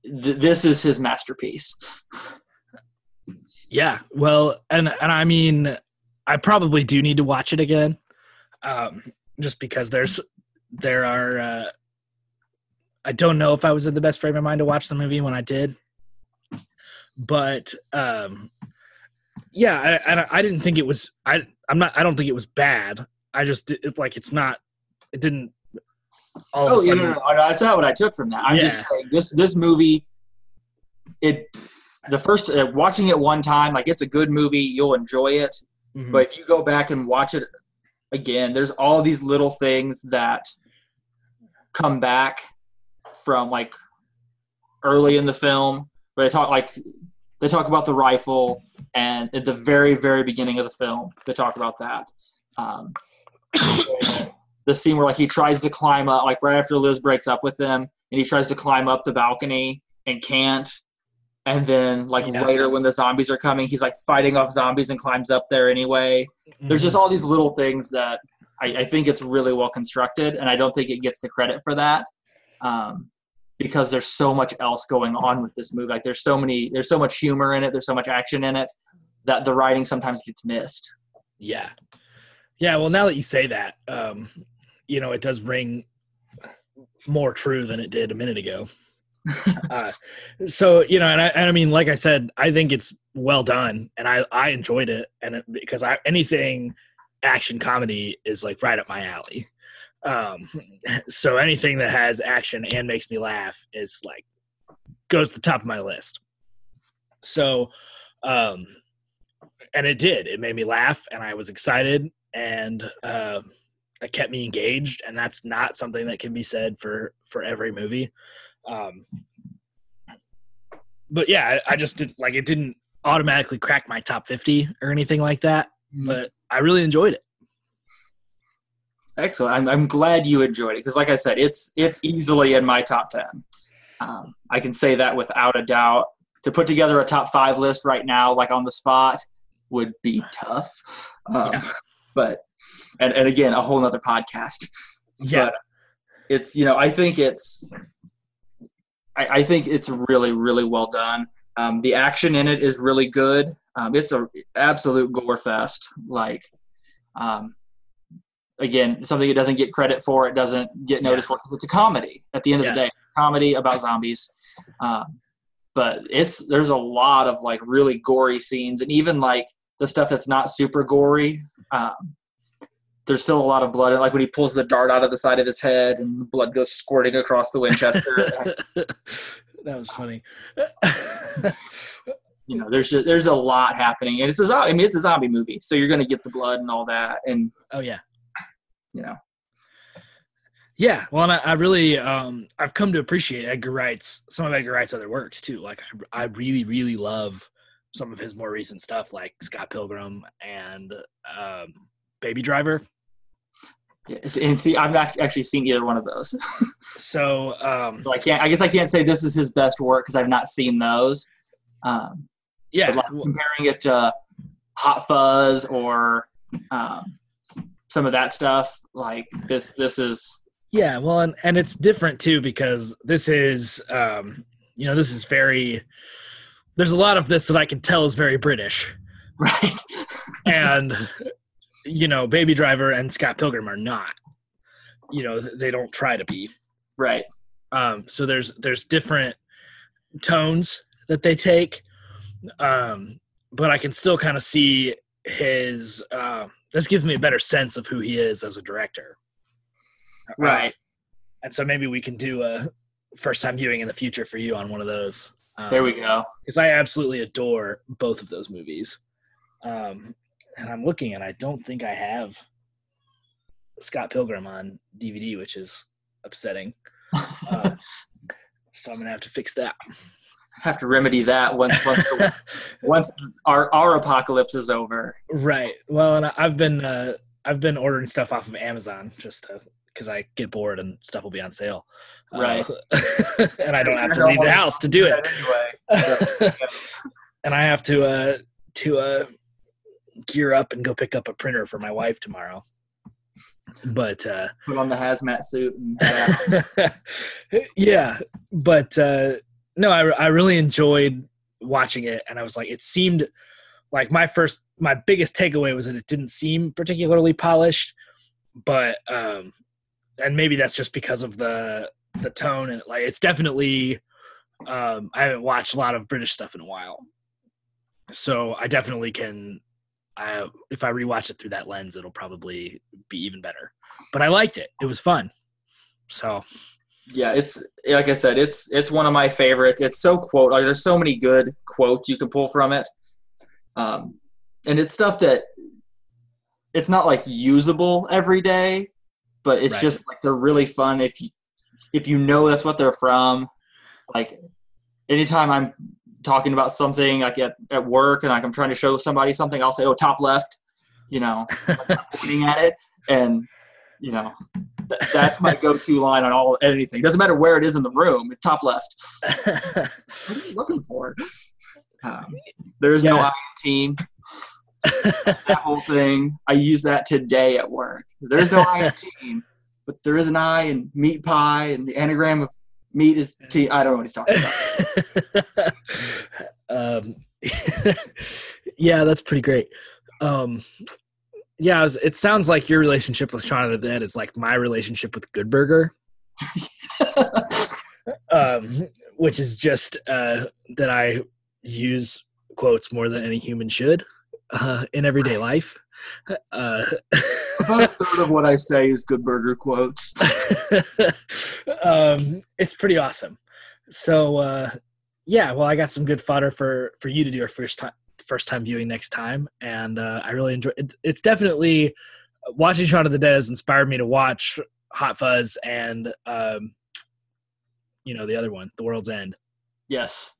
Th- this is his masterpiece. Yeah, well, and and I mean, I probably do need to watch it again, um, just because there's there are. Uh, I don't know if I was in the best frame of mind to watch the movie when I did, but um, yeah, I, I I didn't think it was. I I'm not. I don't think it was bad. I just it, like it's not. It didn't. Oh, yeah, no, no, no, that's not what I took from that. I'm just saying this this movie. It the first uh, watching it one time, like it's a good movie. You'll enjoy it. Mhm. But if you go back and watch it again, there's all these little things that come back from like early in the film. Where they talk like they talk about the rifle, and at the very very beginning of the film, they talk about that. Um, the scene where like he tries to climb up, like right after Liz breaks up with him, and he tries to climb up the balcony and can't. And then, like Yeah. later, when the zombies are coming, he's like fighting off zombies and climbs up there anyway there's just all these little things that I, I think it's really well constructed, and I don't think it gets the credit for that um, because there's so much else going on with this movie. Like there's so many, there's so much humor in it, there's so much action in it that the writing sometimes gets missed. Yeah. Yeah, well now that you say that, um, you know, it does ring more true than it did a minute ago. Uh, so, you know, and I, and I mean, like I said, I think it's well done and I, I enjoyed it. And it, because I, anything action comedy is like right up my alley. Um, so anything that has action and makes me laugh is like, goes to the top of my list. So, um, and it did. It made me laugh, and I was excited, and uh, it kept me engaged. And that's not something that can be said for for every movie. Um, but yeah, I, I just did like it didn't automatically crack my top fifty or anything like that. But I really enjoyed it. Excellent. I'm, I'm glad you enjoyed it because, like I said, it's it's easily in my top ten. Um, I can say that without a doubt. To put together a top five list right now, like on the spot, would be tough. Um, Yeah. But and, and again, a whole nother podcast. Yeah, But it's you know I think it's I, I think it's really really well done. Um, the action in it is really good. Um, it's a absolute gore fest. Like um, again, something it doesn't get credit for. It doesn't get noticed for. It's a comedy at the end of the Yeah. day. Comedy about zombies. Um, but it's there's a lot of like really gory scenes and even like the stuff that's not super gory. Um, there's still a lot of blood, like when he pulls the dart out of the side of his head and blood goes squirting across the Winchester. that was funny. you know, there's a, there's a lot happening, and it's a I mean it's a zombie movie, so you're gonna get the blood and all that, and oh yeah, you know, yeah. Well, and I, I really um, I've come to appreciate Edgar Wright's some of Edgar Wright's other works too. Like I, I really really love some of his more recent stuff, like Scott Pilgrim and um, Baby Driver. And see, I've not actually seen either one of those. so, um, so I can't. I guess I can't say this is his best work because I've not seen those. Um, yeah, like comparing it to Hot Fuzz or um, some of that stuff, like this, this is. Yeah, well, and, and it's different too because this is, um, you know, this is very. There's a lot of this that I can tell is very British, right? and you know, Baby Driver and Scott Pilgrim are not. You know, they don't try to be. Right. Um, so there's there's different tones that they take, um, but I can still kind of see his. Uh, this gives me a better sense of who he is as a director. Right. Uh, and so maybe we can do a first time viewing in the future for you on one of those. Um, there we go. Because I absolutely adore both of those movies. Um, and I'm looking and I don't think I have Scott Pilgrim on DVD, which is upsetting. Uh, so I'm gonna have to fix that. Have to remedy that once once, once our our apocalypse is over. Right. Well, and I've been uh, I've been ordering stuff off of Amazon just because I get bored and stuff will be on sale. Right. Uh, and I don't have to leave the house to do it. Anyway. and I have to uh, to uh, gear up and go pick up a printer for my wife tomorrow. But uh, put on the hazmat suit and yeah, but uh, no, I I really enjoyed watching it, and I was like, it seemed like my first my biggest takeaway was that it didn't seem particularly polished, but um, and maybe that's just because of the the tone and like it's definitely um, I haven't watched a lot of British stuff in a while, so I definitely can I, if I rewatch it through that lens, it'll probably be even better. But I liked it; it was fun. So, yeah, it's like I said, it's it's one of my favorites. It's so quote like there's so many good quotes you can pull from it, um, and it's stuff that it's not like usable every day, but it's right. just like they're really fun if you if you know that's what they're from. Like anytime I'm talking about something like at, at work and like I'm trying to show somebody something, I'll say, "Oh, top left," you know, pointing at it, and you know, th- that's my go-to line on all anything. Doesn't matter where it is in the room, it's top left. what are you looking for? Um, there is yeah. no team. that whole thing, I use that today at work. There's no I in team, but there is an I in meat pie and the anagram of meat is tea. I don't know what he's talking about. um, yeah, that's pretty great. Um, yeah, it, was, it, sounds like your relationship with Shaun of the Dead is like my relationship with Good Burger. um, which is just uh, that I use quotes more than any human should uh, in everyday life. Uh, About a third of what I say is Good Burger quotes. um, it's pretty awesome. So uh, yeah, well, I got some good fodder for for you to do your first time first time viewing next time, and uh, I really enjoy. It, it's definitely watching Shaun of the Dead has inspired me to watch Hot Fuzz and um, you know the other one, The World's End. Yes.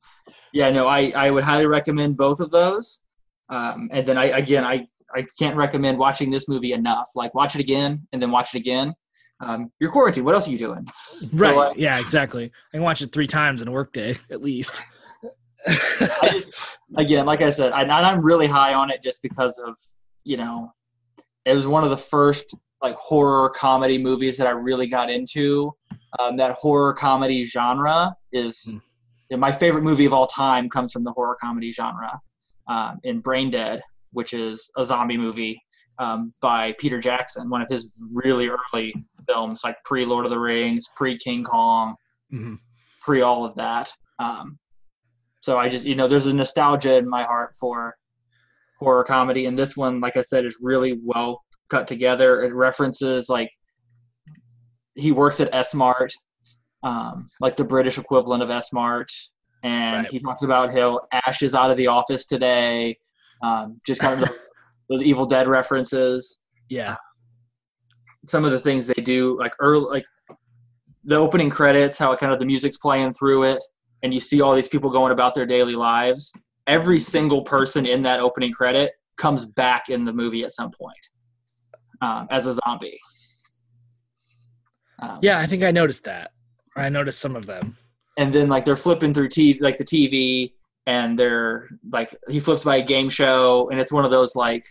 Yeah, no, I, I would highly recommend both of those. Um, and then I again I I can't recommend watching this movie enough. Like watch it again and then watch it again. Um, you're quarantined. What else are you doing? Right. So, uh, yeah. Exactly. I can watch it three times in a workday at least. just, again, like I said, I, I'm really high on it just because of you know, it was one of the first like horror comedy movies that I really got into. Um, that horror comedy genre is mm. my favorite movie of all time. Comes from the horror comedy genre. Um, in Braindead, which is a zombie movie um, by Peter Jackson, one of his really early films, like pre Lord of the Rings, pre King Kong, mm-hmm. pre all of that. Um, so I just, you know, there's a nostalgia in my heart for horror comedy, and this one, like I said, is really well cut together. It references like he works at S Mart, um, like the British equivalent of S Mart, and Right. he talks about how Ash is out of the office today. Um, just kind of those, those Evil Dead references. Yeah. Some of the things they do, like early, like the opening credits, how kind of the music's playing through it, and you see all these people going about their daily lives. Every single person in that opening credit comes back in the movie at some point um, as a zombie. Um, Yeah, I think I noticed that. I noticed some of them. and then like they're flipping through TV, like the TV, and they're like he flips by a game show, and it's one of those like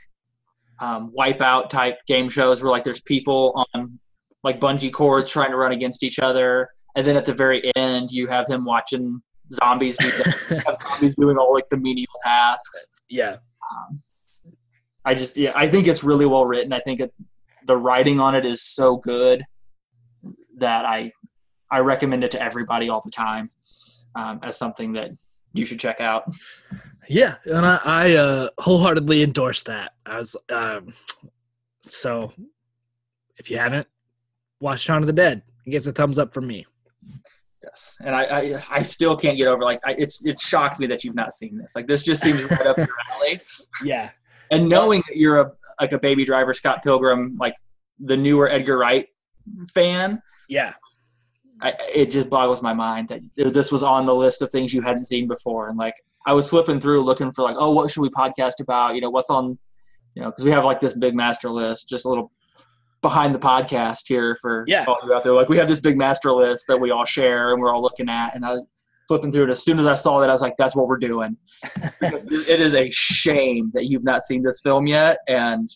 um, wipeout type game shows where like there's people on like bungee cords trying to run against each other, and then at the very end you have him watching zombies do have zombies doing all like the menial tasks. Yeah. Um, I just yeah, I think it's really well written. I think it, the writing on it is so good that I I recommend it to everybody all the time um, as something that you should check out. Yeah, and I, I uh, wholeheartedly endorse that. I was um, so if you haven't watched Shaun of the Dead, it gets a thumbs up from me. Yes, and I I, I still can't get over like I, it's it shocks me that you've not seen this. Like this just seems right up your alley. Yeah, And knowing that you're a like a Baby Driver, Scott Pilgrim, like the newer Edgar Wright fan, yeah, I, it just boggles my mind that this was on the list of things you hadn't seen before. And like, I was flipping through looking for like, oh, what should we podcast about? You know, what's on, you know, because we have like this big master list, just a little behind the podcast here for Yeah. all you out there. Like, we have this big master list that we all share and we're all looking at. And I was flipping through it. As soon as I saw that, I was like, that's what we're doing. because it is a shame that you've not seen this film yet. And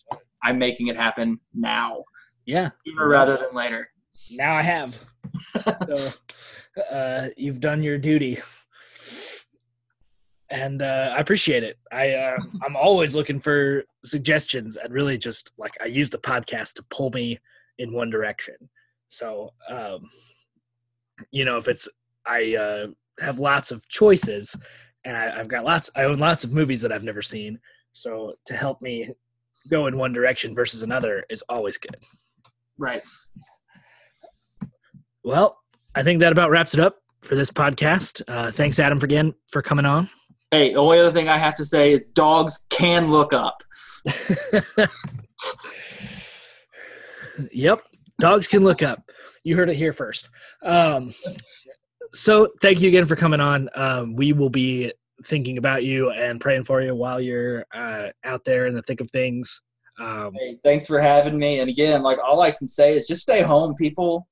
I'm making it happen now, yeah. sooner rather than later. Now I have. So uh, you've done your duty, and uh, I appreciate it. I uh, I'm always looking for suggestions, and really just like I use the podcast to pull me in one direction. So um, you know, if it's I uh, have lots of choices, and I, I've got lots. I own lots of movies that I've never seen. So to help me go in one direction versus another is always good. Right. Well, I think that about wraps it up for this podcast. Uh, thanks, Adam, for again for coming on. Hey, the only other thing I have to say is dogs can look up. yep, dogs can look up. You heard it here first. Um, so, thank you again for coming on. Um, we will be thinking about you and praying for you while you're uh, out there in the thick of things. Um, Hey, thanks for having me. And again, like all I can say is just stay home, people.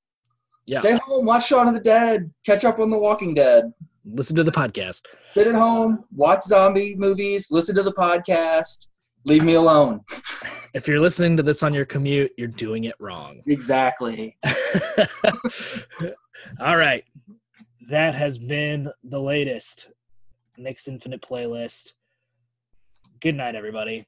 Yeah. Stay home, watch Shaun of the Dead, catch up on The Walking Dead. Listen to the podcast. Sit at home, watch zombie movies, listen to the podcast, leave me alone. if you're listening to this on your commute, you're doing it wrong. Exactly. All right. That has been the latest Nick's Infinite Playlist. Good night, everybody.